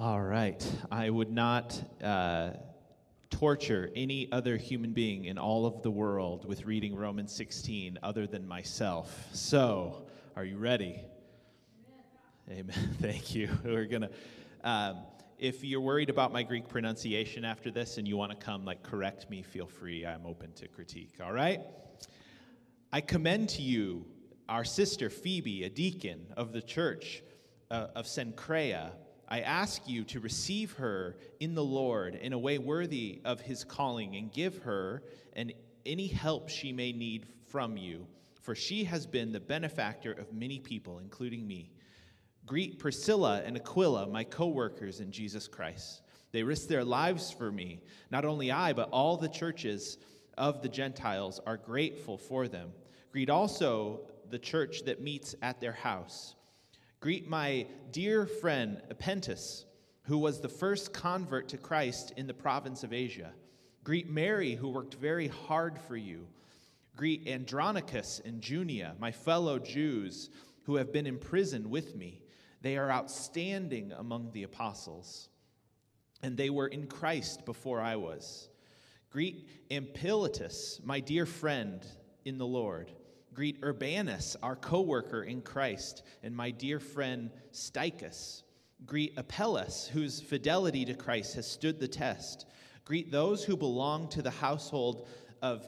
All right. I would not uh, torture any other human being in all of the world with reading Romans 16 other than myself. So, are you ready? Amen. Amen. Thank you. We're going to. Um, if you're worried about my Greek pronunciation after this and you want to come, like, correct me, feel free. I'm open to critique. All right? I commend to you our sister Phoebe, a deacon of the church uh, of Cenchrea I ask you to receive her in the Lord in a way worthy of his calling and give her and any help she may need from you, for she has been the benefactor of many people, including me. Greet Priscilla and Aquila, my co workers in Jesus Christ. They risked their lives for me. Not only I, but all the churches of the Gentiles are grateful for them. Greet also the church that meets at their house. Greet my dear friend Epaenetus, who was the first convert to Christ in the province of Asia. Greet Mary, who worked very hard for you. Greet Andronicus and Junia, my fellow Jews, who have been in prison with me. They are outstanding among the apostles, and they were in Christ before I was. Greet Ampliatus, my dear friend in the Lord. Greet Urbanus, our co worker in Christ, and my dear friend Stachys. Greet Apelles, whose fidelity to Christ has stood the test. Greet those who belong to the household of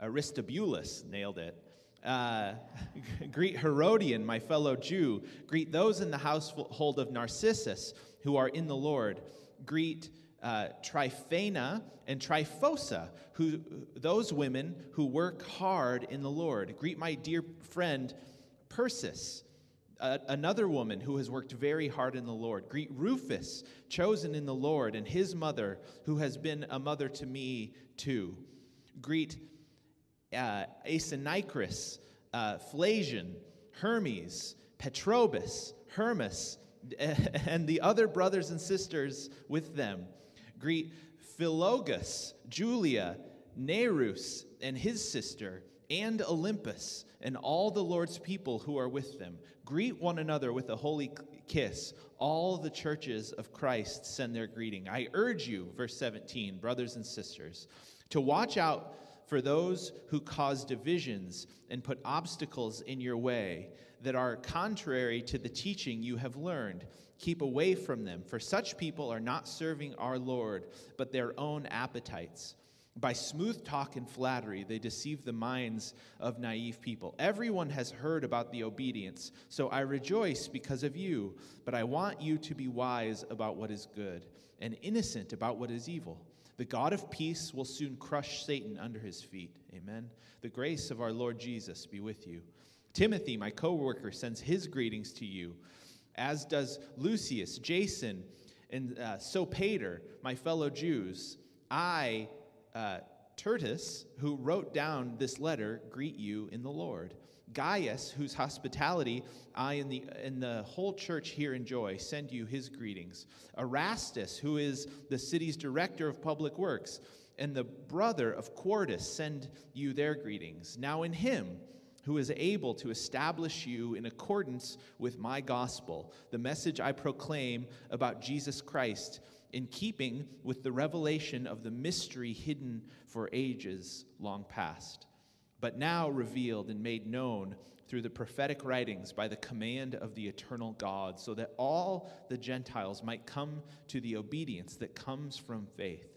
Aristobulus, nailed it. Uh, greet Herodion, my fellow Jew. Greet those in the household of Narcissus who are in the Lord. Greet uh, Tryphena and Tryphosa, who, those women who work hard in the Lord. Greet my dear friend Persis, another woman who has worked very hard in the Lord. Greet Rufus, chosen in the Lord, and his mother, who has been a mother to me too. Greet uh, Asyncritus, uh, Hermes, Patrobas, Hermas, and the other brothers and sisters with them. Greet Philologus, Julia, Nereus, and his sister, and Olympas, and all the Lord's people who are with them. Greet one another with a holy kiss. All the churches of Christ send their greeting. I urge you, verse 17, brothers and sisters, to watch out for those who cause divisions and put obstacles in your way that are contrary to the teaching you have learned Keep away from them, for such people are not serving our Lord, but their own appetites. By smooth talk and flattery, they deceive the minds of naive people. Everyone has heard about the obedience, so I rejoice because of you, but I want you to be wise about what is good and innocent about what is evil. The God of peace will soon crush Satan under his feet. Amen. The grace of our Lord Jesus be with you. Timothy, my co worker, sends his greetings to you as does Lucius, Jason, and uh, Sopater, my fellow Jews. I, uh, Tertus, who wrote down this letter, greet you in the Lord. Gaius, whose hospitality I and the, and the whole church here enjoy, send you his greetings. Erastus, who is the city's director of public works, and the brother of Quartus send you their greetings. Now in him, who is able to establish you in accordance with my gospel, the message I proclaim about Jesus Christ, in keeping with the revelation of the mystery hidden for ages long past, but now revealed and made known through the prophetic writings by the command of the eternal God, so that all the Gentiles might come to the obedience that comes from faith.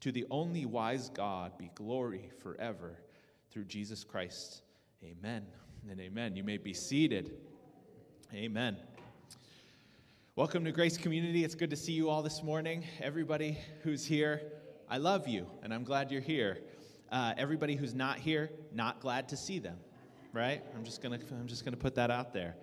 To the only wise God be glory forever through Jesus Christ Amen and amen. You may be seated. Amen. Welcome to Grace Community. It's good to see you all this morning. Everybody who's here, I love you and I'm glad you're here. Uh, everybody who's not here, not glad to see them, right? I'm just gonna, I'm just gonna put that out there.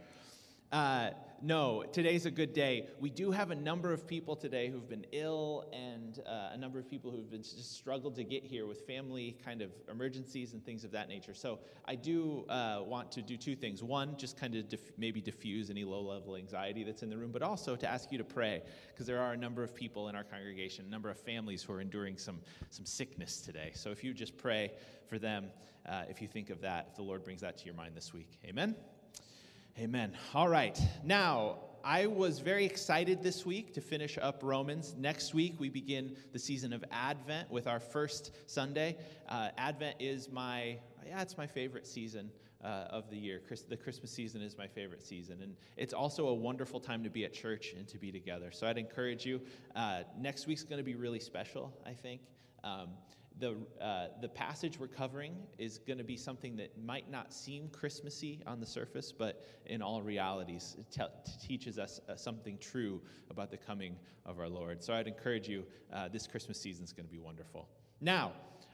Uh, no, today's a good day. We do have a number of people today who've been ill and uh, a number of people who've been just struggled to get here with family kind of emergencies and things of that nature. So I do uh, want to do two things. One, just kind of maybe diffuse any low level anxiety that's in the room, but also to ask you to pray because there are a number of people in our congregation, a number of families who are enduring some, some sickness today. So if you just pray for them, uh, if you think of that, if the Lord brings that to your mind this week. Amen. Amen. All right. Now, I was very excited this week to finish up Romans. Next week, we begin the season of Advent with our first Sunday. Uh, Advent is my, yeah, it's my favorite season. Uh, of the year. Chris, the Christmas season is my favorite season. And it's also a wonderful time to be at church and to be together. So I'd encourage you. Uh, next week's going to be really special, I think. Um, the, uh, the passage we're covering is going to be something that might not seem Christmassy on the surface, but in all realities, it te- teaches us uh, something true about the coming of our Lord. So I'd encourage you, uh, this Christmas season is going to be wonderful. Now,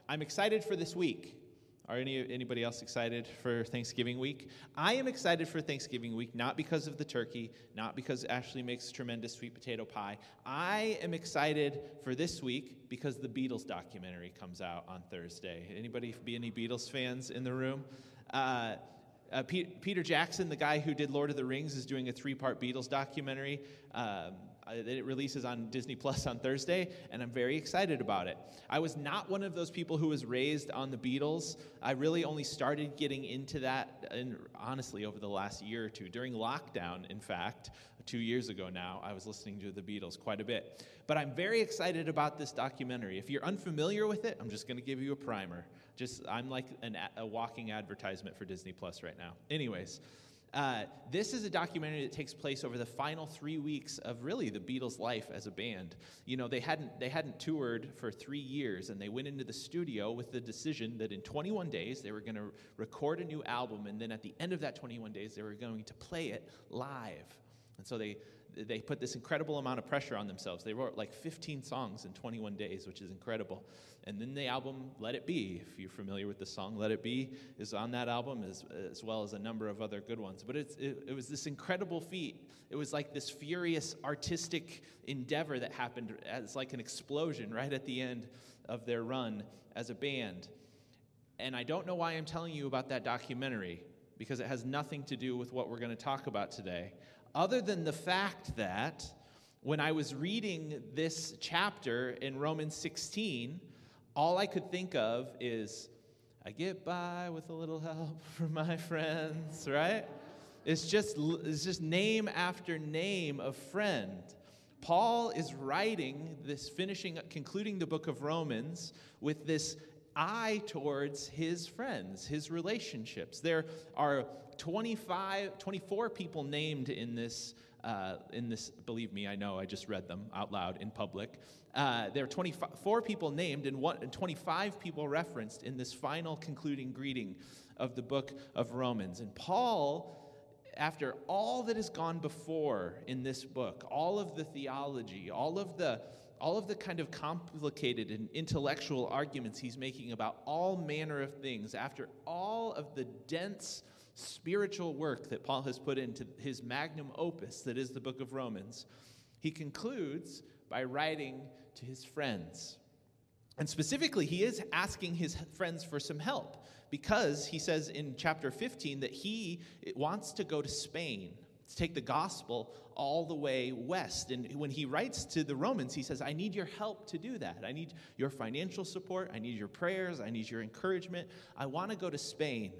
I'm excited for this week. Are any, anybody else excited for Thanksgiving week? I am excited for Thanksgiving week, not because of the turkey, not because Ashley makes tremendous sweet potato pie. I am excited for this week because the Beatles documentary comes out on Thursday. Anybody be any Beatles fans in the room? Uh, uh, Peter Jackson, the guy who did Lord of the Rings, is doing a three part Beatles documentary. Um, Uh, it releases on Disney Plus on Thursday, and I'm very excited about it. I was not one of those people who was raised on the Beatles. I really only started getting into that, in, honestly, over the last year or two. During lockdown, in fact, two years ago now, I was listening to the Beatles quite a bit. But I'm very excited about this documentary. If you're unfamiliar with it, I'm just going to give you a primer. Just I'm like an, a walking advertisement for Disney Plus right now. Anyways. Uh, this is a documentary that takes place over the final three weeks of really the Beatles' life as a band. You know, they hadn't they hadn't toured for three years, and they went into the studio with the decision that in 21 days they were going to record a new album, and then at the end of that 21 days they were going to play it live. And so they they put this incredible amount of pressure on themselves. They wrote like 15 songs in 21 days, which is incredible. And then the album Let It Be, if you're familiar with the song Let It Be, is on that album as, as well as a number of other good ones. But it, it was this incredible feat. It was like this furious artistic endeavor that happened as like an explosion right at the end of their run as a band. And I don't know why I'm telling you about that documentary because it has nothing to do with what we're going to talk about today other than the fact that when I was reading this chapter in Romans 16, all I could think of is, I get by with a little help from my friends, right? It's just, it's just name after name of friend. Paul is writing this, finishing, concluding the book of Romans with this eye towards his friends, his relationships. There are 25, 24 people named in this, uh, in this, believe me, I know, I just read them out loud in public. Uh, there are 24 people named and, one, and 25 people referenced in this final concluding greeting of the book of Romans. And Paul, after all that has gone before in this book, all of the theology, all of the all of the kind of complicated and intellectual arguments he's making about all manner of things, after all of the dense spiritual work that Paul has put into his magnum opus, that is the book of Romans, he concludes by writing to his friends. And specifically, he is asking his friends for some help because he says in chapter 15 that he wants to go to Spain take the gospel all the way west. And when he writes to the Romans, he says, I need your help to do that. I need your financial support. I need your prayers. I need your encouragement. I want to go to Spain.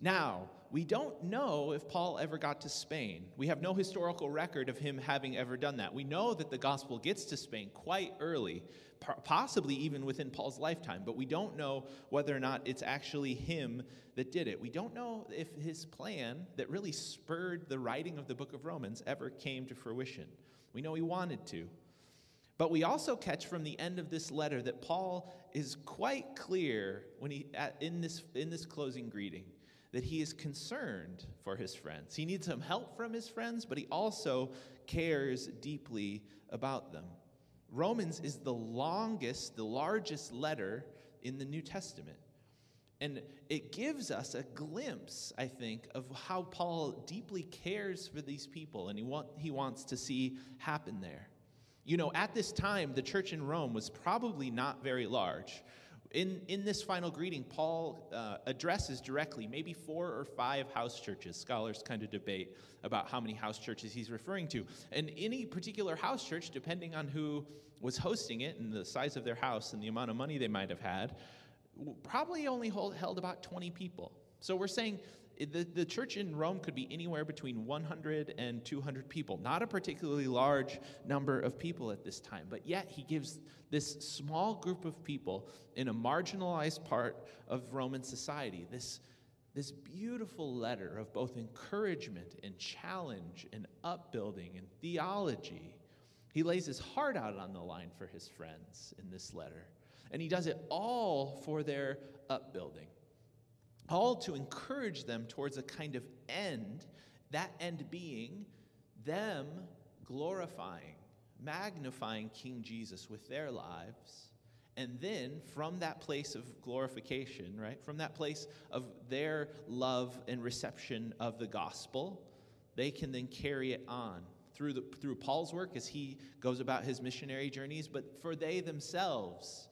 Now, we don't know if Paul ever got to Spain. We have no historical record of him having ever done that. We know that the gospel gets to Spain quite early, possibly even within Paul's lifetime, but we don't know whether or not it's actually him that did it. We don't know if his plan that really spurred the writing of the book of Romans ever came to fruition. We know he wanted to. But we also catch from the end of this letter that Paul is quite clear when he in this in this closing greeting that he is concerned for his friends. He needs some help from his friends, but he also cares deeply about them. Romans is the longest, the largest letter in the New Testament. And it gives us a glimpse, I think, of how Paul deeply cares for these people and he, want, he wants to see happen there. You know, at this time, the church in Rome was probably not very large. In, in this final greeting, Paul uh, addresses directly maybe four or five house churches. Scholars kind of debate about how many house churches he's referring to. And any particular house church, depending on who was hosting it and the size of their house and the amount of money they might have had, probably only hold, held about 20 people. So we're saying the, the church in Rome could be anywhere between 100 and 200 people, not a particularly large number of people at this time, but yet he gives this small group of people in a marginalized part of Roman society this, this beautiful letter of both encouragement and challenge and upbuilding and theology. He lays his heart out on the line for his friends in this letter, and he does it all for their upbuilding all to encourage them towards a kind of end, that end being them glorifying, magnifying King Jesus with their lives. And then from that place of glorification, right, from that place of their love and reception of the gospel, they can then carry it on through, the, through Paul's work as he goes about his missionary journeys, but for they themselves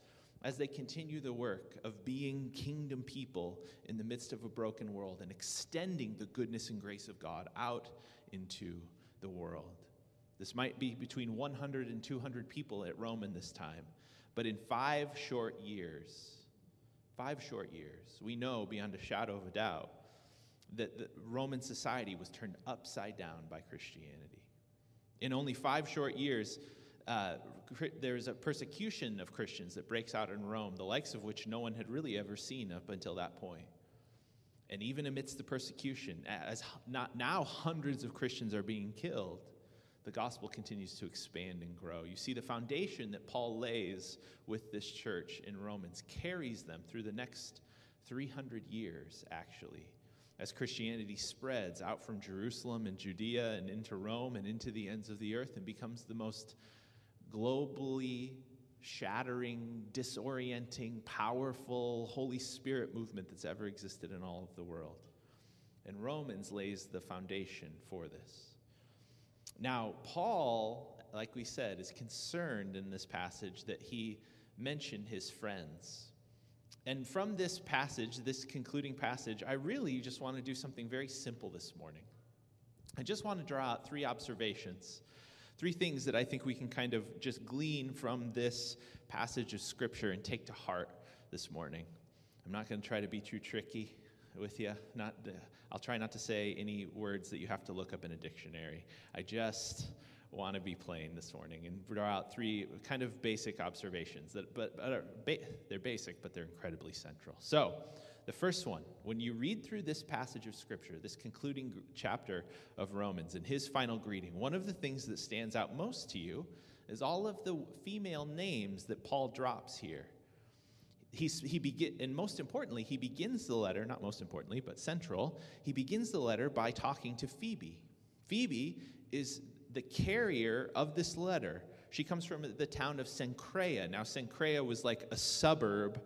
as they continue the work of being kingdom people in the midst of a broken world and extending the goodness and grace of God out into the world. This might be between 100 and 200 people at Rome in this time, but in five short years, five short years, we know beyond a shadow of a doubt that Roman society was turned upside down by Christianity. In only five short years, uh, there's a persecution of Christians that breaks out in Rome, the likes of which no one had really ever seen up until that point. And even amidst the persecution, as not now hundreds of Christians are being killed, the gospel continues to expand and grow. You see, the foundation that Paul lays with this church in Romans carries them through the next 300 years, actually, as Christianity spreads out from Jerusalem and Judea and into Rome and into the ends of the earth and becomes the most globally shattering, disorienting, powerful Holy Spirit movement that's ever existed in all of the world. And Romans lays the foundation for this. Now, Paul, like we said, is concerned in this passage that he mentioned his friends. And from this passage, this concluding passage, I really just want to do something very simple this morning. I just want to draw out three observations three things that I think we can kind of just glean from this passage of Scripture and take to heart this morning. I'm not going to try to be too tricky with you. Not, I'll try not to say any words that you have to look up in a dictionary. I just want to be plain this morning and draw out three kind of basic observations that, but, but ba- they're basic, but they're incredibly central. So, the first one, when you read through this passage of Scripture, this concluding chapter of Romans, and his final greeting, one of the things that stands out most to you is all of the female names that Paul drops here. He's, he begin, and most importantly, he begins the letter, not most importantly, but central, he begins the letter by talking to Phoebe. Phoebe is the carrier of this letter. She comes from the town of Cenchrea. Now, Cenchrea was like a suburb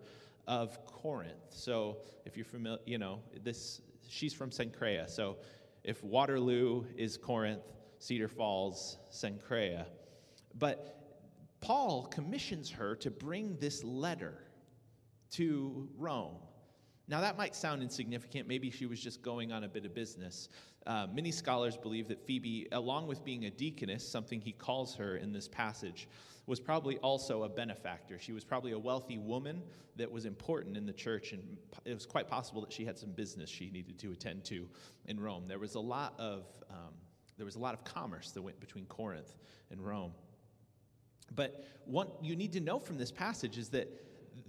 of Corinth. So if you're familiar, you know, this she's from Cenchrea. So if Waterloo is Corinth, Cedar Falls, Cenchrea. But Paul commissions her to bring this letter to Rome. Now, that might sound insignificant. Maybe she was just going on a bit of business. Uh, many scholars believe that Phoebe, along with being a deaconess, something he calls her in this passage, was probably also a benefactor. She was probably a wealthy woman that was important in the church, and it was quite possible that she had some business she needed to attend to in Rome. There was a lot of um, there was a lot of commerce that went between Corinth and Rome. But what you need to know from this passage is that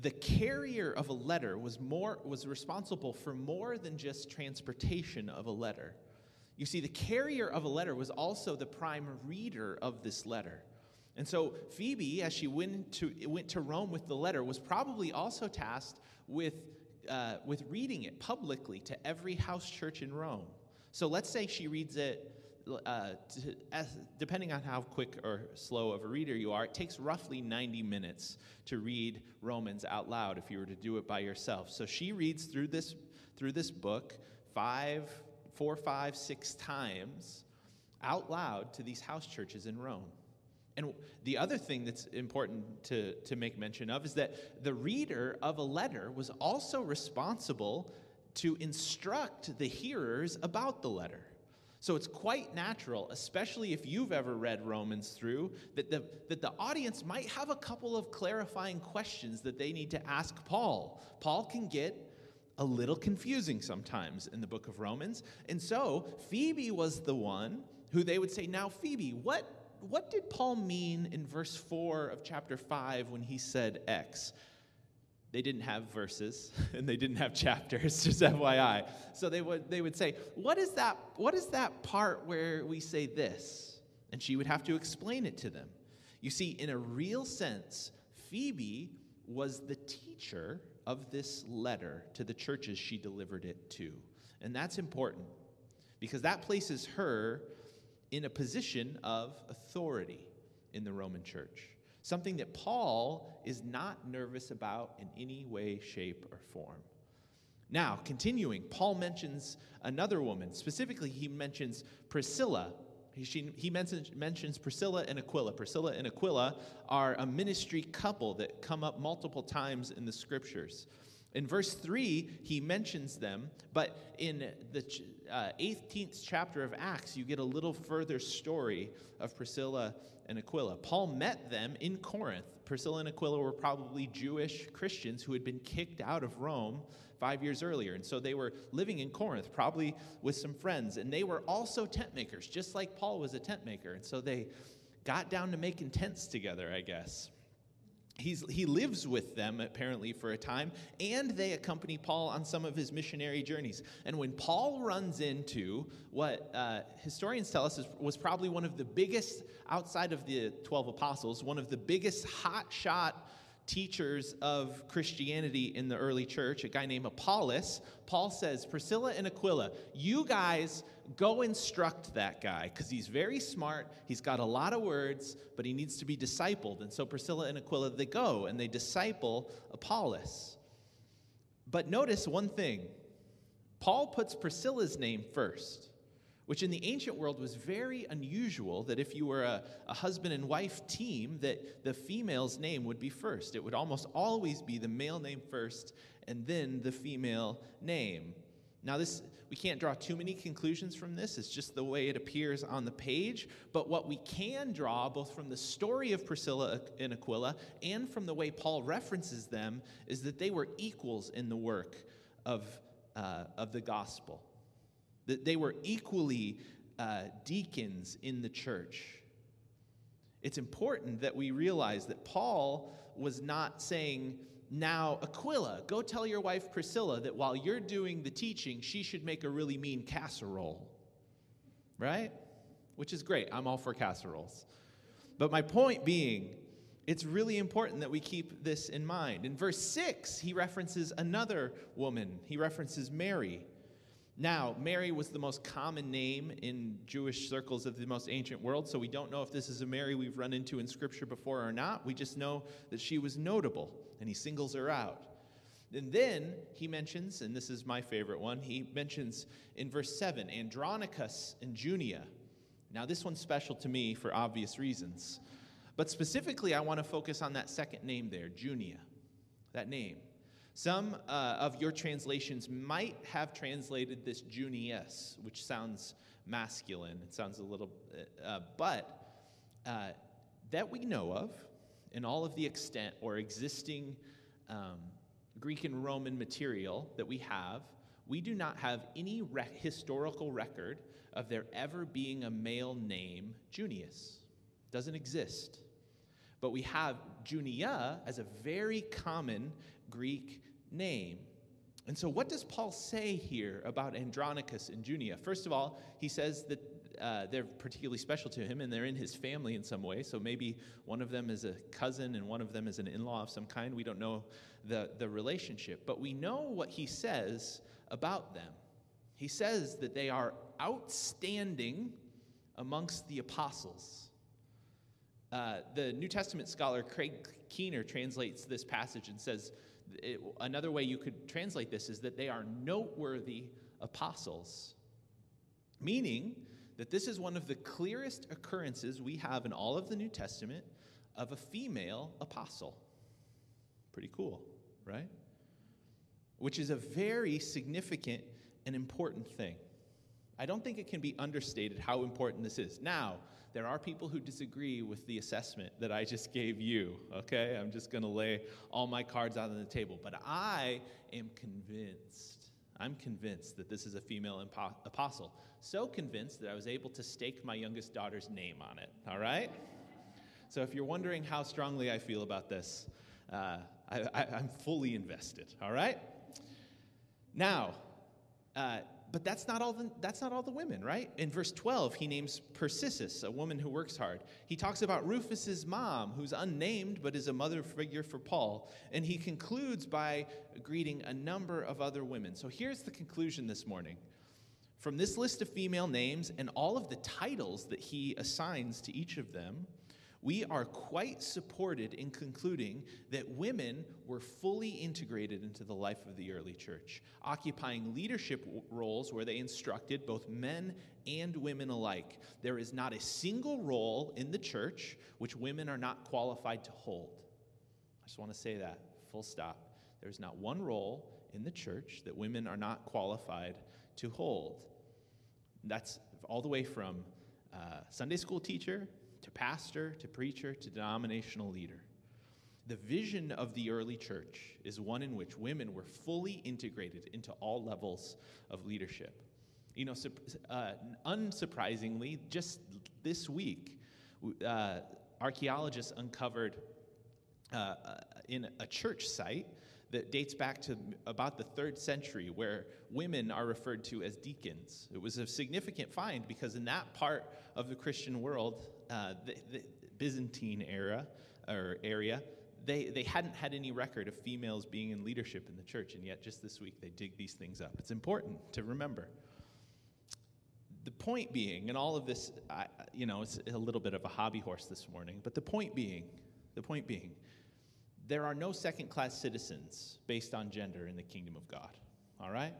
the carrier of a letter was more was responsible for more than just transportation of a letter. You see, the carrier of a letter was also the prime reader of this letter. And so Phoebe, as she went to, went to Rome with the letter, was probably also tasked with, uh, with reading it publicly to every house church in Rome. So let's say she reads it, uh, to, as, depending on how quick or slow of a reader you are, it takes roughly 90 minutes to read Romans out loud if you were to do it by yourself. So she reads through this, through this book five, four, five, six times out loud to these house churches in Rome. And the other thing that's important to, to make mention of is that the reader of a letter was also responsible to instruct the hearers about the letter. So it's quite natural, especially if you've ever read Romans through, that the, that the audience might have a couple of clarifying questions that they need to ask Paul. Paul can get a little confusing sometimes in the book of Romans. And so Phoebe was the one who they would say, Now, Phoebe, what, what did Paul mean in verse 4 of chapter 5 when he said X? They didn't have verses and they didn't have chapters, just FYI. So they would, they would say, what is, that, what is that part where we say this? And she would have to explain it to them. You see, in a real sense, Phoebe was the teacher of this letter to the churches she delivered it to. And that's important because that places her in a position of authority in the Roman church. Something that Paul is not nervous about in any way, shape, or form. Now, continuing, Paul mentions another woman. Specifically, he mentions Priscilla, he, she, he mentions, mentions Priscilla and Aquila. Priscilla and Aquila are a ministry couple that come up multiple times in the scriptures. In verse 3, he mentions them, but in the uh, 18th chapter of Acts, you get a little further story of Priscilla and Aquila. Paul met them in Corinth. Priscilla and Aquila were probably Jewish Christians who had been kicked out of Rome five years earlier. And so they were living in Corinth, probably with some friends. And they were also tent makers, just like Paul was a tent maker. And so they got down to making tents together, I guess. He's, he lives with them apparently for a time, and they accompany Paul on some of his missionary journeys. And when Paul runs into what uh, historians tell us is, was probably one of the biggest, outside of the 12 apostles, one of the biggest hotshot teachers of Christianity in the early church, a guy named Apollos, Paul says, Priscilla and Aquila, you guys go instruct that guy because he's very smart. He's got a lot of words, but he needs to be discipled. And so Priscilla and Aquila, they go and they disciple Apollos. But notice one thing Paul puts Priscilla's name first which in the ancient world was very unusual that if you were a, a, husband and wife team that the female's name would be first. It would almost always be the male name first and then the female name. Now this we can't draw too many conclusions from this. It's just the way it appears on the page. But what we can draw both from the story of priscilla and aquila and from the way paul references them is that they were equals in the work of, uh, of the gospel that they were equally uh, deacons in the church. It's important that we realize that Paul was not saying, now, Aquila, go tell your wife Priscilla that while you're doing the teaching, she should make a really mean casserole. Right? Which is great. I'm all for casseroles. But my point being, it's really important that we keep this in mind. In verse 6, he references another woman, he references Mary. Now, Mary was the most common name in Jewish circles of the most ancient world, so we don't know if this is a Mary we've run into in Scripture before or not. We just know that she was notable, and he singles her out. And then he mentions, and this is my favorite one, he mentions in verse 7 Andronicus and Junia. Now, this one's special to me for obvious reasons. But specifically, I want to focus on that second name there, Junia, that name. Some uh, of your translations might have translated this Junius, which sounds masculine. It sounds a little, uh, uh, but uh, that we know of, in all of the extent or existing um, Greek and Roman material that we have, we do not have any re- historical record of there ever being a male name Junius. Doesn't exist. But we have Junia as a very common Greek name. And so, what does Paul say here about Andronicus and Junia? First of all, he says that uh, they're particularly special to him and they're in his family in some way. So, maybe one of them is a cousin and one of them is an in law of some kind. We don't know the, the relationship, but we know what he says about them. He says that they are outstanding amongst the apostles. Uh, the New Testament scholar Craig Keener translates this passage and says, it, another way you could translate this is that they are noteworthy apostles, meaning that this is one of the clearest occurrences we have in all of the New Testament of a female apostle. Pretty cool, right? Which is a very significant and important thing. I don't think it can be understated how important this is. Now, there are people who disagree with the assessment that I just gave you, okay? I'm just to lay all my cards out on the table. But I am convinced, I'm convinced that this is a female impo- apostle. So convinced that I was able to stake my youngest daughter's name on it, all right? So if you're wondering how strongly I feel about this, uh, I, am fully invested, all right? Now, uh, but that's not all the, that's not all the women, right? In verse 12, he names Persis, a woman who works hard. He talks about Rufus's mom, who's unnamed but is a mother figure for Paul, and he concludes by greeting a number of other women. So here's the conclusion this morning. From this list of female names and all of the titles that he assigns to each of them, we are quite supported in concluding that women were fully integrated into the life of the early church, occupying leadership roles where they instructed both men and women alike. There is not a single role in the church which women are not qualified to hold. I just want to say that, full stop. There's not one role in the church that women are not qualified to hold. That's all the way from uh, Sunday school teacher pastor, to preacher, to denominational leader. The vision of the early church is one in which women were fully integrated into all levels of leadership. You know, uh, unsurprisingly, just this week, uh, archaeologists uncovered uh, uh, in a church site that dates back to about the third century, where women are referred to as deacons. It was a significant find because in that part of the Christian world, uh, the, the, Byzantine era or area, they, they hadn't had any record of females being in leadership in the church, and yet just this week they dig these things up. It's important to remember. The point being, and all of this, I, you know, it's a little bit of a hobby horse this morning, but the point being, the point being, there are no second class citizens based on gender in the kingdom of God. All right?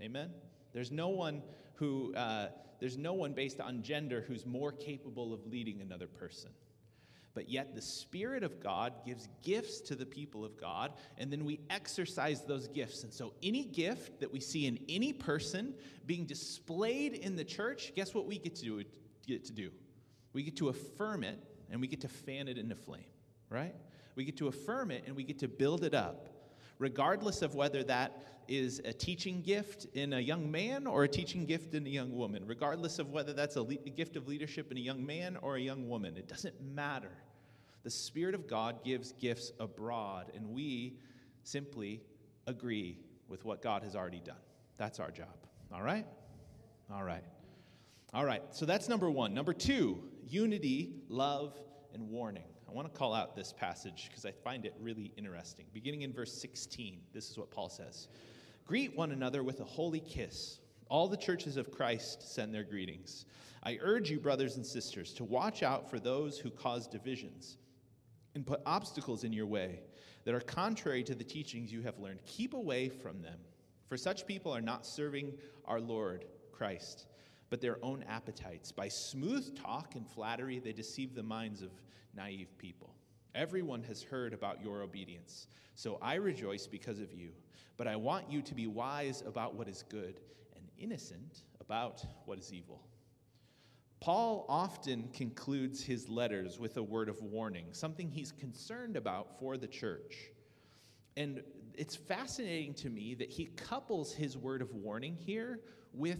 Amen? There's no one who, uh, there's no one based on gender who's more capable of leading another person. But yet, the Spirit of God gives gifts to the people of God, and then we exercise those gifts. And so, any gift that we see in any person being displayed in the church, guess what we get to do? Get to do? We get to affirm it, and we get to fan it into flame, right? We get to affirm it and we get to build it up, regardless of whether that is a teaching gift in a young man or a teaching gift in a young woman, regardless of whether that's a, le- a gift of leadership in a young man or a young woman. It doesn't matter. The Spirit of God gives gifts abroad, and we simply agree with what God has already done. That's our job. All right? All right. All right. So that's number one. Number two unity, love, and warning. I want to call out this passage because I find it really interesting. Beginning in verse 16, this is what Paul says Greet one another with a holy kiss. All the churches of Christ send their greetings. I urge you, brothers and sisters, to watch out for those who cause divisions and put obstacles in your way that are contrary to the teachings you have learned. Keep away from them, for such people are not serving our Lord Christ but their own appetites. By smooth talk and flattery, they deceive the minds of naive people. Everyone has heard about your obedience, so I rejoice because of you. But I want you to be wise about what is good and innocent about what is evil. Paul often concludes his letters with a word of warning, something he's concerned about for the church. And it's fascinating to me that he couples his word of warning here with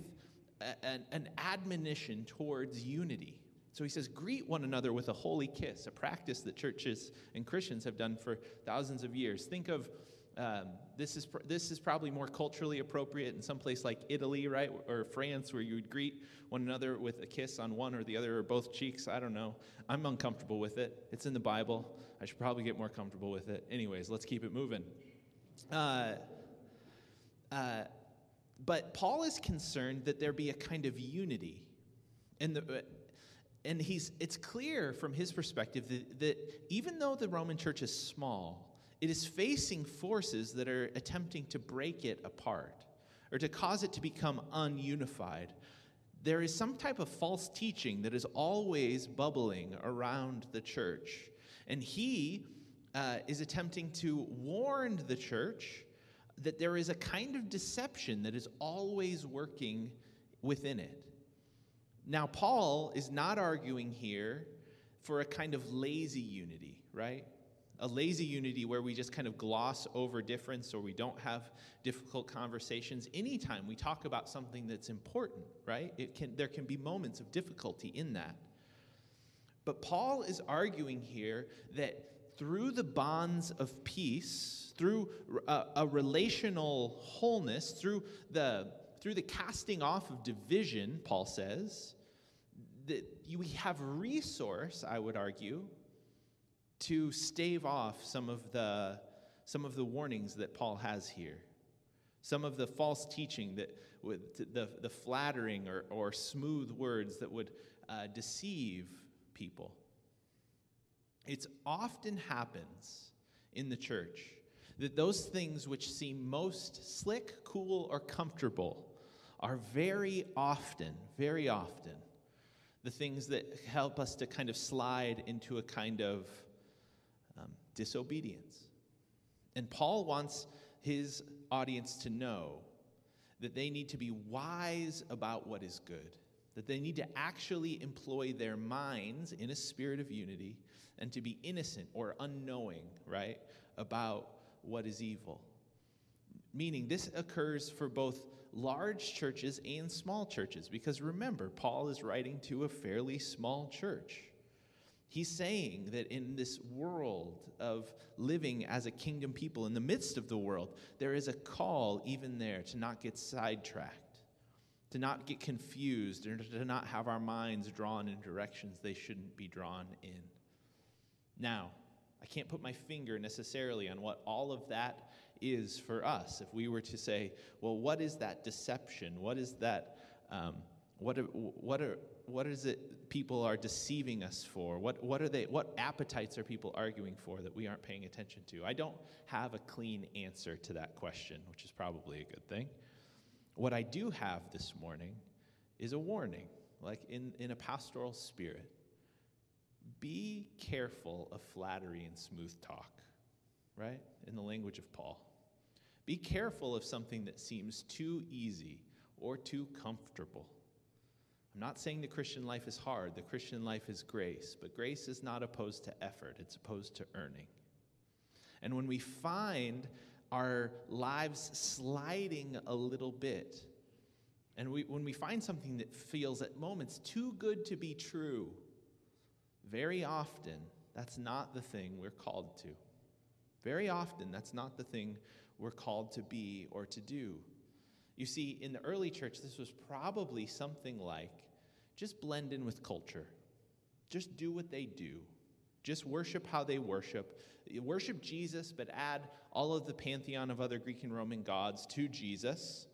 an, an admonition towards unity. So he says, greet one another with a holy kiss, a practice that churches and Christians have done for thousands of years. Think of um, this is this is probably more culturally appropriate in some place like Italy, right, or France, where you would greet one another with a kiss on one or the other or both cheeks. I don't know. I'm uncomfortable with it. It's in the Bible. I should probably get more comfortable with it. Anyways, let's keep it moving. Uh, uh, but Paul is concerned that there be a kind of unity. And, the, and he's, it's clear from his perspective that, that even though the Roman church is small, it is facing forces that are attempting to break it apart or to cause it to become ununified. There is some type of false teaching that is always bubbling around the church. And he uh, is attempting to warn the church that there is a kind of deception that is always working within it. Now, Paul is not arguing here for a kind of lazy unity, right? A lazy unity where we just kind of gloss over difference or we don't have difficult conversations. Anytime we talk about something that's important, right? It can, there can be moments of difficulty in that. But Paul is arguing here that through the bonds of peace, through a, a relational wholeness, through the, through the casting off of division, Paul says, that we have resource, I would argue, to stave off some of the some of the warnings that Paul has here. Some of the false teaching that would the, the flattering or, or smooth words that would uh, deceive people. It often happens in the church that those things which seem most slick, cool, or comfortable are very often, very often the things that help us to kind of slide into a kind of um, disobedience. And Paul wants his audience to know that they need to be wise about what is good, that they need to actually employ their minds in a spirit of unity and to be innocent or unknowing, right, about what is evil. Meaning, this occurs for both large churches and small churches. Because remember, Paul is writing to a fairly small church. He's saying that in this world of living as a kingdom people, in the midst of the world, there is a call even there to not get sidetracked, to not get confused, or to not have our minds drawn in directions they shouldn't be drawn in. Now, I can't put my finger necessarily on what all of that is for us. If we were to say, well, what is that deception? What is that? Um, what what are what is it people are deceiving us for? What what are they? What appetites are people arguing for that we aren't paying attention to? I don't have a clean answer to that question, which is probably a good thing. What I do have this morning is a warning, like in, in a pastoral spirit. Be careful of flattery and smooth talk, right? In the language of Paul. Be careful of something that seems too easy or too comfortable. I'm not saying the Christian life is hard, the Christian life is grace, but grace is not opposed to effort, it's opposed to earning. And when we find our lives sliding a little bit, and we, when we find something that feels at moments too good to be true, very often that's not the thing we're called to. Very often that's not the thing we're called to be or to do. You see, in the early church, this was probably something like just blend in with culture, just do what they do, just worship how they worship. Worship Jesus, but add all of the pantheon of other Greek and Roman gods to Jesus,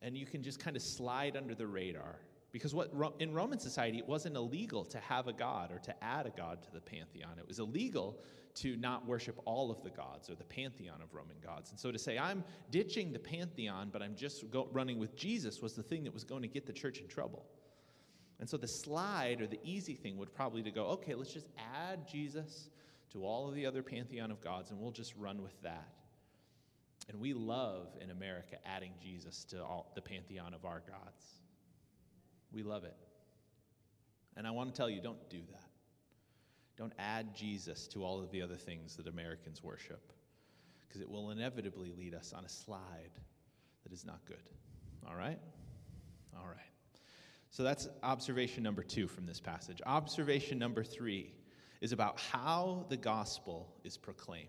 and you can just kind of slide under the radar. Because what in Roman society, it wasn't illegal to have a god or to add a god to the pantheon. It was illegal to not worship all of the gods or the pantheon of Roman gods. And so to say, I'm ditching the pantheon, but I'm just go, running with Jesus was the thing that was going to get the church in trouble. And so the slide or the easy thing would probably to go, okay, let's just add Jesus to all of the other pantheon of gods and we'll just run with that. And we love in America adding Jesus to all the pantheon of our gods. We love it. And I want to tell you, don't do that. Don't add Jesus to all of the other things that Americans worship, because it will inevitably lead us on a slide that is not good. All right? All right. So that's observation number two from this passage. Observation number three is about how the gospel is proclaimed.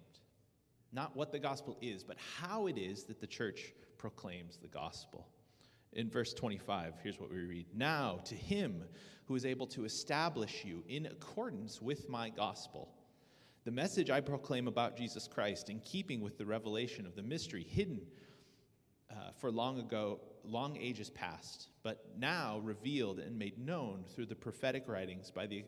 Not what the gospel is, but how it is that the church proclaims the gospel in verse 25, here's what we read Now to him who is able to establish you in accordance with my gospel. The message I proclaim about Jesus Christ, in keeping with the revelation of the mystery hidden uh, for long ago, long ages past, but now revealed and made known through the prophetic writings by the,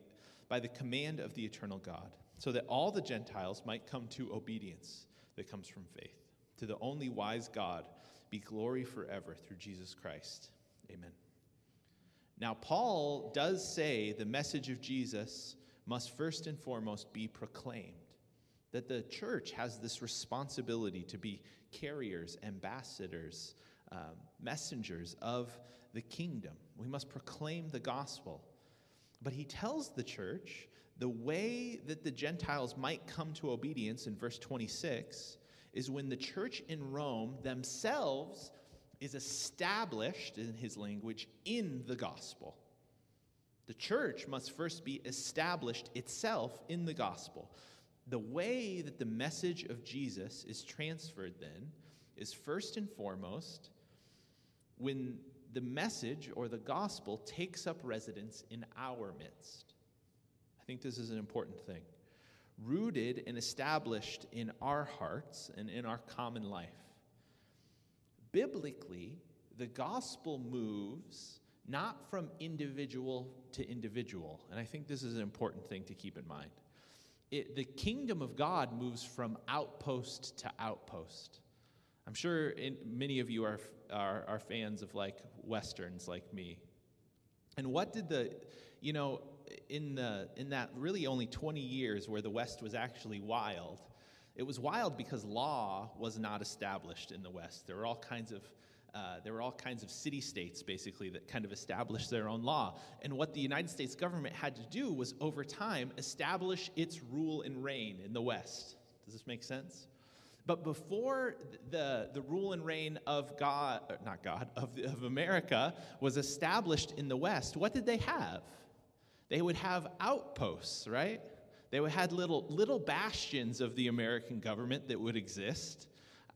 by the command of the eternal God, so that all the Gentiles might come to obedience that comes from faith, to the only wise God be glory forever through Jesus Christ. Amen. Now, Paul does say the message of Jesus must first and foremost be proclaimed. That the church has this responsibility to be carriers, ambassadors, um, messengers of the kingdom. We must proclaim the gospel. But he tells the church the way that the Gentiles might come to obedience in verse 26 is when the church in Rome themselves is established, in his language, in the gospel. The church must first be established itself in the gospel. The way that the message of Jesus is transferred then is first and foremost when the message or the gospel takes up residence in our midst. I think this is an important thing. Rooted and established in our hearts and in our common life. Biblically, the gospel moves not from individual to individual. And I think this is an important thing to keep in mind. It, the kingdom of God moves from outpost to outpost. I'm sure in, many of you are, are, are fans of like westerns like me. And what did the, you know, in, the, in that really only 20 years where the West was actually wild, it was wild because law was not established in the West. There were all kinds of uh, there were all kinds of city states basically that kind of established their own law. And what the United States government had to do was over time establish its rule and reign in the West. Does this make sense? But before the, the rule and reign of God, not God, of, of America was established in the West, what did they have? They would have outposts, right? They would have little, little bastions of the American government that would exist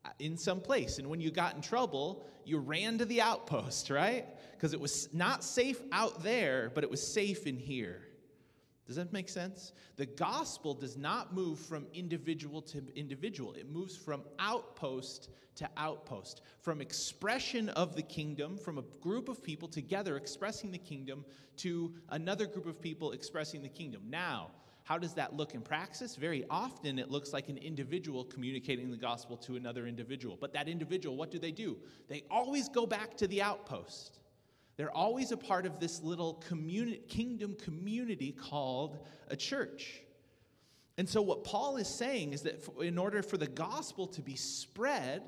uh, in some place. And when you got in trouble, you ran to the outpost, right? Because it was not safe out there, but it was safe in here. Does that make sense? The gospel does not move from individual to individual. It moves from outpost to outpost, from expression of the kingdom, from a group of people together expressing the kingdom, to another group of people expressing the kingdom. Now, how does that look in praxis? Very often it looks like an individual communicating the gospel to another individual. But that individual, what do they do? They always go back to the outpost. They're always a part of this little communi- kingdom community called a church. And so, what Paul is saying is that in order for the gospel to be spread,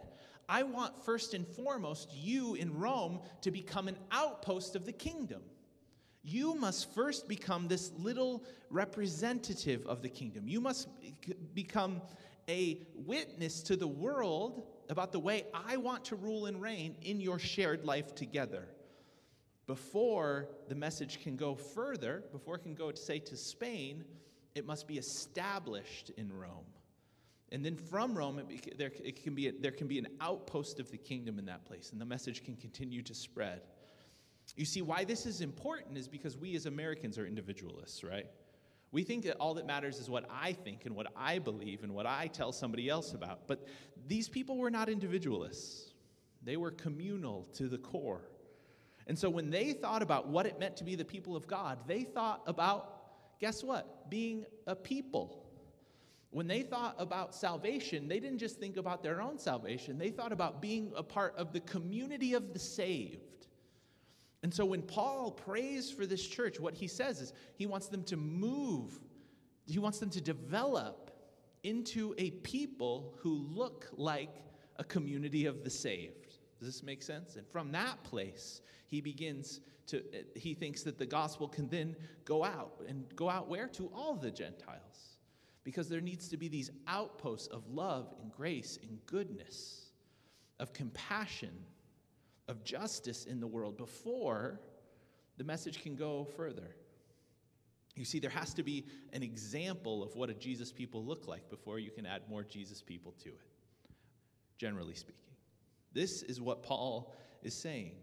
I want first and foremost you in Rome to become an outpost of the kingdom. You must first become this little representative of the kingdom. You must become a witness to the world about the way I want to rule and reign in your shared life together before the message can go further, before it can go, to say, to Spain, it must be established in Rome. And then from Rome, it, there, it can be there can be an outpost of the kingdom in that place, and the message can continue to spread. You see, why this is important is because we as Americans are individualists, right? We think that all that matters is what I think and what I believe and what I tell somebody else about. But these people were not individualists, they were communal to the core. And so when they thought about what it meant to be the people of God, they thought about, guess what? Being a people. When they thought about salvation, they didn't just think about their own salvation, they thought about being a part of the community of the saved. And so when Paul prays for this church, what he says is he wants them to move, he wants them to develop into a people who look like a community of the saved. Does this make sense? And from that place, he begins to, he thinks that the gospel can then go out. And go out where? To all the Gentiles. Because there needs to be these outposts of love and grace and goodness, of compassion, of justice in the world before the message can go further. You see, there has to be an example of what a Jesus people look like before you can add more Jesus people to it, generally speaking. This is what Paul is saying.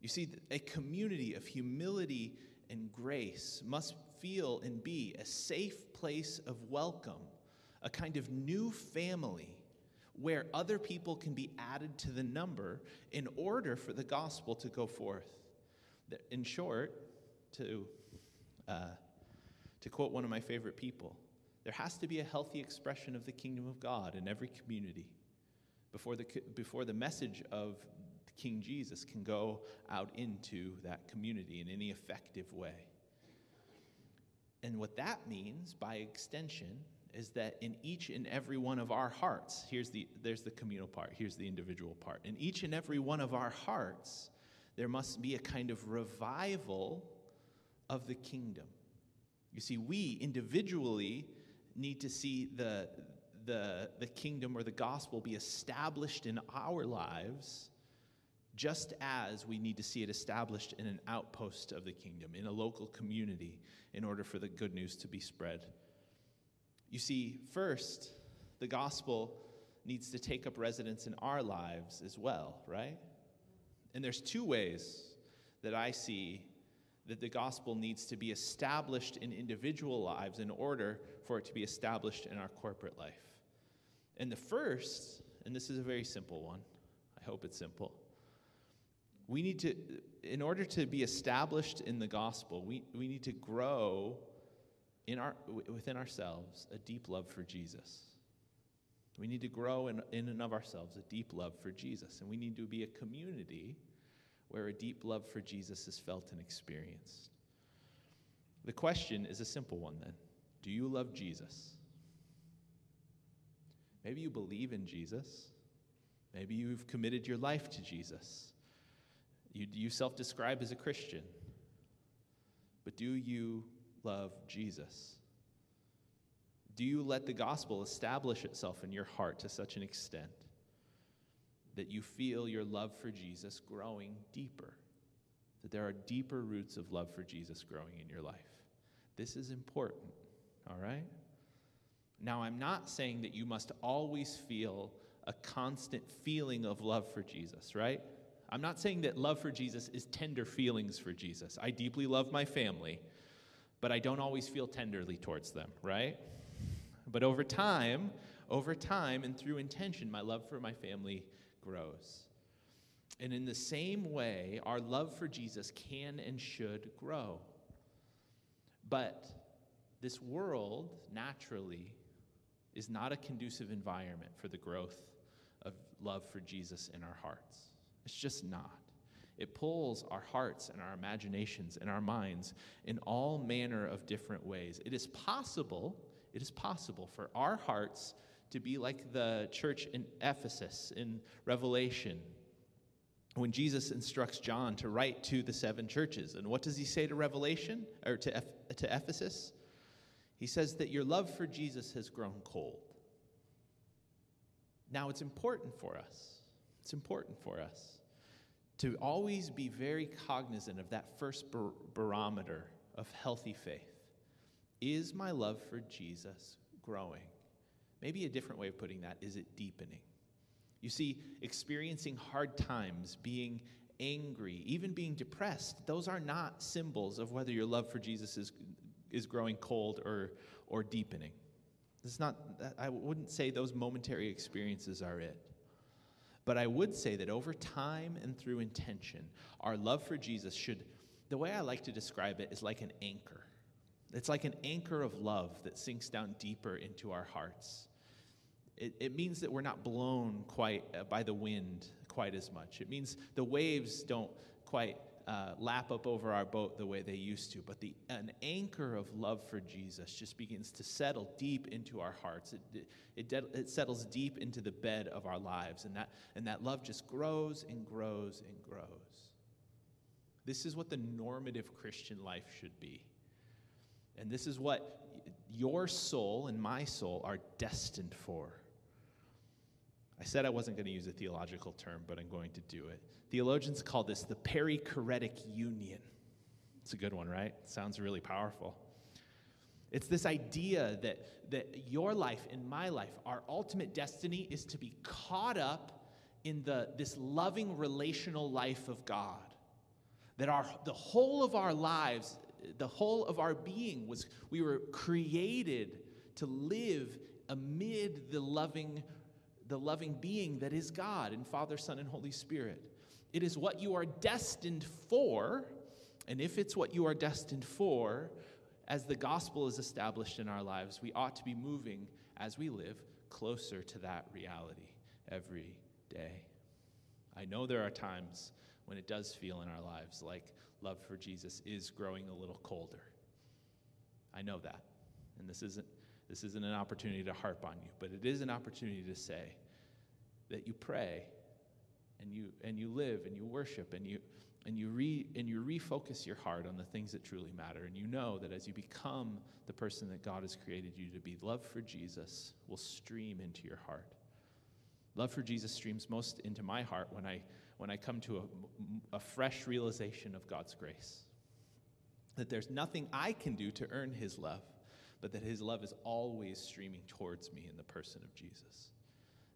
You see, a community of humility and grace must feel and be a safe place of welcome, a kind of new family where other people can be added to the number in order for the gospel to go forth. In short, to, uh, to quote one of my favorite people, there has to be a healthy expression of the kingdom of God in every community before the, before the message of King Jesus can go out into that community in any effective way. And what that means, by extension, is that in each and every one of our hearts, here's the, there's the communal part, here's the individual part. In each and every one of our hearts, there must be a kind of revival of the kingdom. You see, we individually need to see the, the, the kingdom or the gospel be established in our lives, just as we need to see it established in an outpost of the kingdom, in a local community, in order for the good news to be spread. You see, first, the gospel needs to take up residence in our lives as well, right? And there's two ways that I see that the gospel needs to be established in individual lives in order for it to be established in our corporate life. And the first, and this is a very simple one, I hope it's simple. We need to, in order to be established in the gospel, we, we need to grow in our, within ourselves a deep love for Jesus. We need to grow in, in and of ourselves a deep love for Jesus. And we need to be a community where a deep love for Jesus is felt and experienced. The question is a simple one then Do you love Jesus? Maybe you believe in Jesus. Maybe you've committed your life to Jesus. You, you self describe as a Christian. But do you love Jesus? Do you let the gospel establish itself in your heart to such an extent that you feel your love for Jesus growing deeper? That there are deeper roots of love for Jesus growing in your life. This is important, all right? Now, I'm not saying that you must always feel a constant feeling of love for Jesus, right? I'm not saying that love for Jesus is tender feelings for Jesus. I deeply love my family, but I don't always feel tenderly towards them, right? But over time, over time and through intention, my love for my family grows. And in the same way, our love for Jesus can and should grow. But this world naturally is not a conducive environment for the growth of love for Jesus in our hearts. It's just not. It pulls our hearts and our imaginations and our minds in all manner of different ways. It is possible, it is possible for our hearts to be like the church in Ephesus in Revelation when Jesus instructs John to write to the seven churches. And what does he say to Revelation or to, to Ephesus? He says that your love for Jesus has grown cold. Now, it's important for us, it's important for us to always be very cognizant of that first bar- barometer of healthy faith. Is my love for Jesus growing? Maybe a different way of putting that is it deepening? You see, experiencing hard times, being angry, even being depressed, those are not symbols of whether your love for Jesus is, is growing cold or, or deepening. It's not, I wouldn't say those momentary experiences are it. But I would say that over time and through intention, our love for Jesus should, the way I like to describe it is like an anchor. It's like an anchor of love that sinks down deeper into our hearts. It, it means that we're not blown quite uh, by the wind quite as much. It means the waves don't quite uh, lap up over our boat the way they used to, but the, an anchor of love for Jesus just begins to settle deep into our hearts. It, it, it, it settles deep into the bed of our lives, and that, and that love just grows and grows and grows. This is what the normative Christian life should be. And this is what your soul and my soul are destined for. I said I wasn't going to use a theological term, but I'm going to do it. Theologians call this the perichoretic union. It's a good one, right? Sounds really powerful. It's this idea that, that your life and my life, our ultimate destiny is to be caught up in the, this loving relational life of God. That our, the whole of our lives, the whole of our being was, we were created to live amid the loving the loving being that is God and Father, Son, and Holy Spirit. It is what you are destined for, and if it's what you are destined for, as the gospel is established in our lives, we ought to be moving as we live closer to that reality every day. I know there are times when it does feel in our lives like love for Jesus is growing a little colder. I know that. And this isn't this isn't an opportunity to harp on you, but it is an opportunity to say that you pray and you and you live and you worship and you and you re and you refocus your heart on the things that truly matter. And you know that as you become the person that God has created you to be love for Jesus will stream into your heart. Love for Jesus streams most into my heart when I when I come to a, a fresh realization of God's grace. That there's nothing I can do to earn his love but that his love is always streaming towards me in the person of Jesus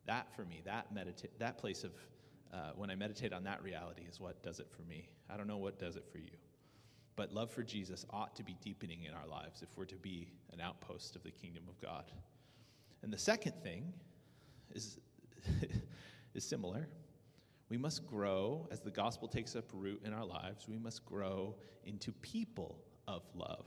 that for me that medita- that place of uh, when I meditate on that reality, is what does it for me. I don't know what does it for you. But love for Jesus ought to be deepening in our lives if we're to be an outpost of the kingdom of God. And the second thing is, is similar. We must grow, as the gospel takes up root in our lives, we must grow into people of love.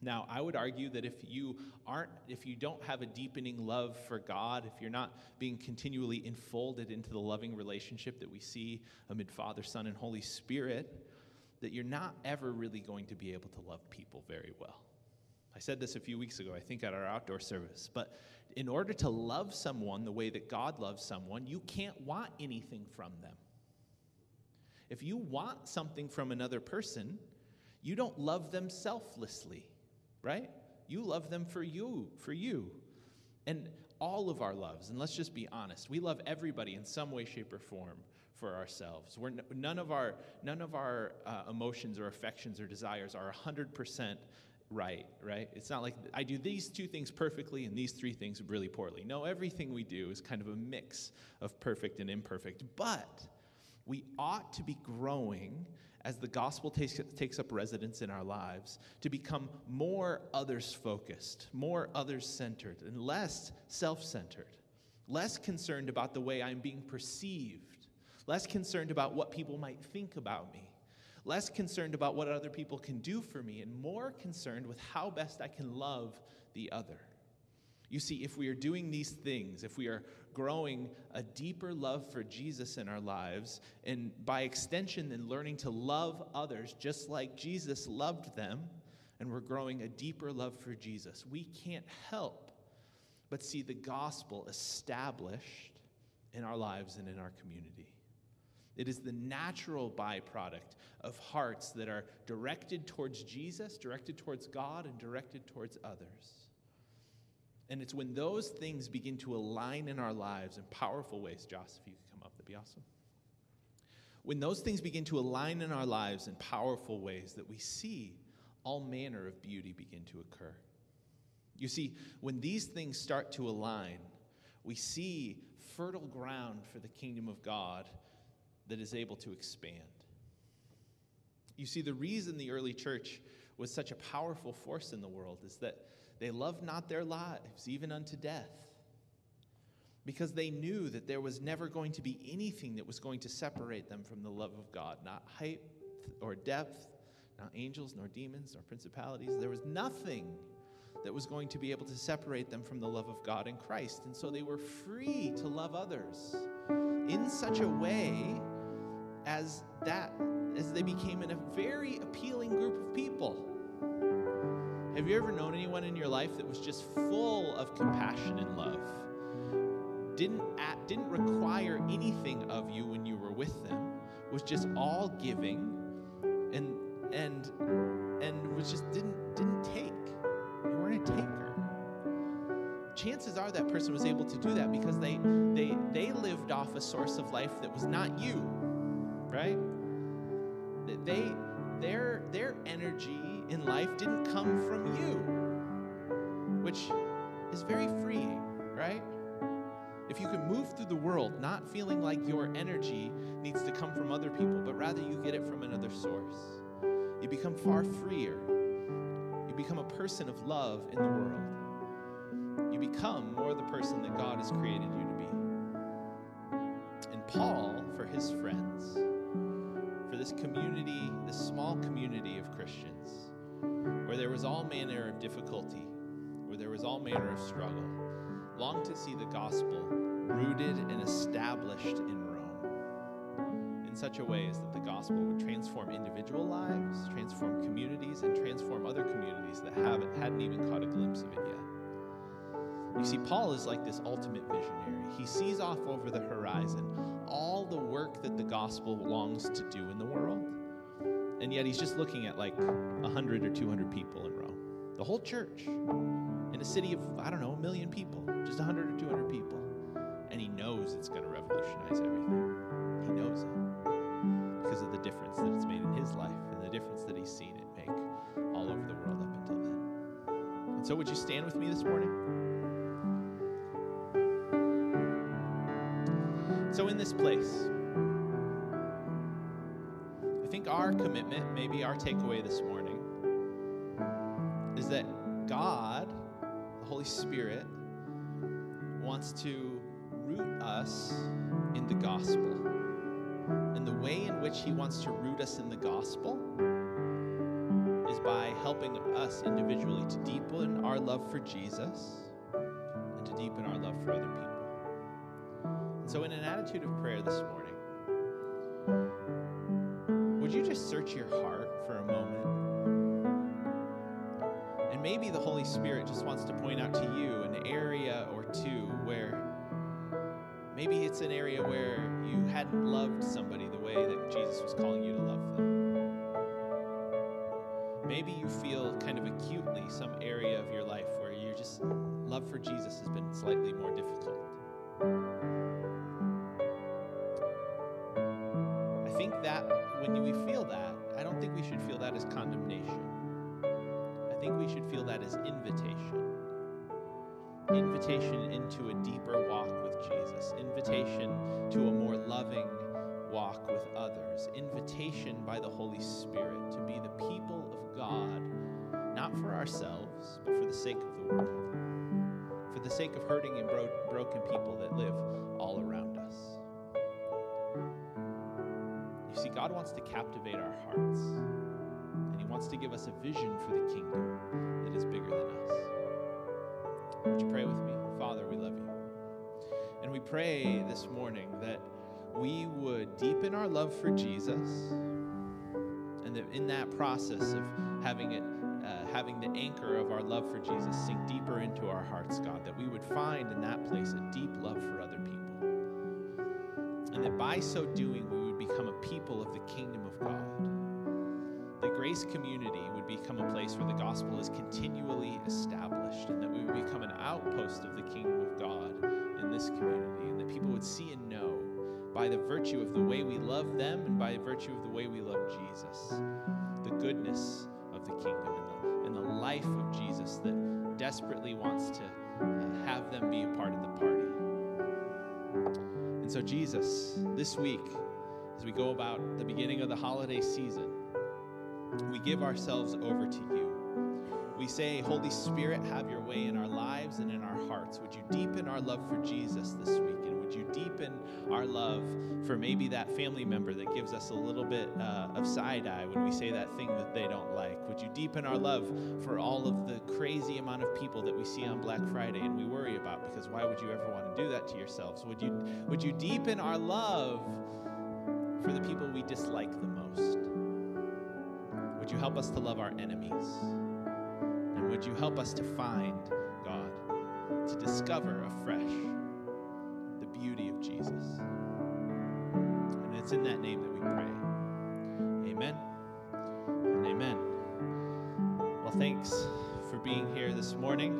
Now, I would argue that if you aren't, if you don't have a deepening love for God, if you're not being continually enfolded into the loving relationship that we see amid Father, Son, and Holy Spirit, that you're not ever really going to be able to love people very well. I said this a few weeks ago, I think at our outdoor service, but in order to love someone the way that God loves someone, you can't want anything from them. If you want something from another person, you don't love them selflessly right? You love them for you, for you. And all of our loves, and let's just be honest, we love everybody in some way, shape, or form for ourselves. We're, none of our, none of our uh, emotions or affections or desires are 100% right, right? It's not like I do these two things perfectly and these three things really poorly. No, everything we do is kind of a mix of perfect and imperfect. But we ought to be growing as the gospel takes, takes up residence in our lives, to become more others focused, more others centered, and less self centered, less concerned about the way I'm being perceived, less concerned about what people might think about me, less concerned about what other people can do for me, and more concerned with how best I can love the other. You see, if we are doing these things, if we are growing a deeper love for Jesus in our lives, and by extension, then learning to love others just like Jesus loved them, and we're growing a deeper love for Jesus, we can't help but see the gospel established in our lives and in our community. It is the natural byproduct of hearts that are directed towards Jesus, directed towards God, and directed towards others. And it's when those things begin to align in our lives in powerful ways. Joss, if you could come up, that'd be awesome. When those things begin to align in our lives in powerful ways that we see all manner of beauty begin to occur. You see, when these things start to align, we see fertile ground for the kingdom of God that is able to expand. You see, the reason the early church was such a powerful force in the world is that they loved not their lives, even unto death, because they knew that there was never going to be anything that was going to separate them from the love of God, not height or depth, not angels, nor demons, nor principalities. There was nothing that was going to be able to separate them from the love of God in Christ. And so they were free to love others in such a way as that as they became in a very appealing group of people. Have you ever known anyone in your life that was just full of compassion and love? Didn't, act, didn't require anything of you when you were with them, was just all giving and and and was just didn't didn't take. You weren't a taker. Chances are that person was able to do that because they they they lived off a source of life that was not you, right? They in life didn't come from you, which is very freeing, right? If you can move through the world not feeling like your energy needs to come from other people, but rather you get it from another source, you become far freer. You become a person of love in the world. You become more the person that God has created you to be. And Paul, for his friends, for this community, this small community of Christians, where there was all manner of difficulty, where there was all manner of struggle, longed to see the gospel rooted and established in Rome in such a way as that the gospel would transform individual lives, transform communities, and transform other communities that haven't, hadn't even caught a glimpse of it yet. You see, Paul is like this ultimate visionary. He sees off over the horizon all the work that the gospel longs to do in the world. And yet he's just looking at like 100 or 200 people in Rome. The whole church in a city of, I don't know, a million people, just 100 or 200 people. And he knows it's going to revolutionize everything. He knows it because of the difference that it's made in his life and the difference that he's seen it make all over the world up until then. And so, would you stand with me this morning? So, in this place, our commitment, maybe our takeaway this morning, is that God, the Holy Spirit, wants to root us in the gospel. And the way in which He wants to root us in the gospel is by helping us individually to deepen our love for Jesus and to deepen our love for other people. And so, in an attitude of prayer this morning, would you just search your heart for a moment? And maybe the Holy Spirit just wants to point out to you an area or two where maybe it's an area where you hadn't loved somebody the way that Jesus was calling you to love them. Maybe you feel kind of acutely some area of your life where you just love for Jesus has been slightly more difficult. Invitation into a deeper walk with Jesus, invitation to a more loving walk with others, invitation by the Holy Spirit to be the people of God, not for ourselves, but for the sake of the world, for the sake of hurting and bro- broken people that live all around us. You see, God wants to captivate our hearts, and He wants to give us a vision for the kingdom that is bigger than us. Would you pray with me? Father, we love you. And we pray this morning that we would deepen our love for Jesus, and that in that process of having it, uh, having the anchor of our love for Jesus sink deeper into our hearts, God, that we would find in that place a deep love for other people, and that by so doing we would become a people of the kingdom of God. The Grace Community become a place where the gospel is continually established, and that we would become an outpost of the kingdom of God in this community, and that people would see and know by the virtue of the way we love them and by virtue of the way we love Jesus, the goodness of the kingdom and the, and the life of Jesus that desperately wants to uh, have them be a part of the party. And so, Jesus, this week, as we go about the beginning of the holiday season, we give ourselves over to you. We say, Holy Spirit, have your way in our lives and in our hearts. Would you deepen our love for Jesus this week? And would you deepen our love for maybe that family member that gives us a little bit uh, of side eye when we say that thing that they don't like? Would you deepen our love for all of the crazy amount of people that we see on Black Friday and we worry about? Because why would you ever want to do that to yourselves? Would you, would you deepen our love for the people we dislike the most? Would you help us to love our enemies? And would you help us to find, God, to discover afresh the beauty of Jesus? And it's in that name that we pray. Amen and amen. Well, thanks for being here this morning.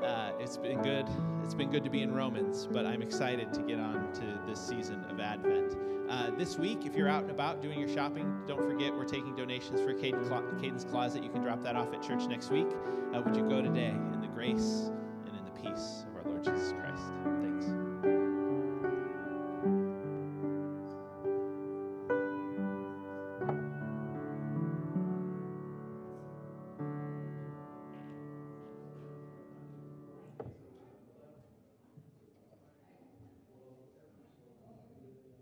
Uh, it's been good. It's been good to be in Romans, but I'm excited to get on to this season of Advent. Uh, this week, if you're out and about doing your shopping, don't forget we're taking donations for Caden's Closet. You can drop that off at church next week. Uh, would you go today in the grace and in the peace of our Lord Jesus Christ?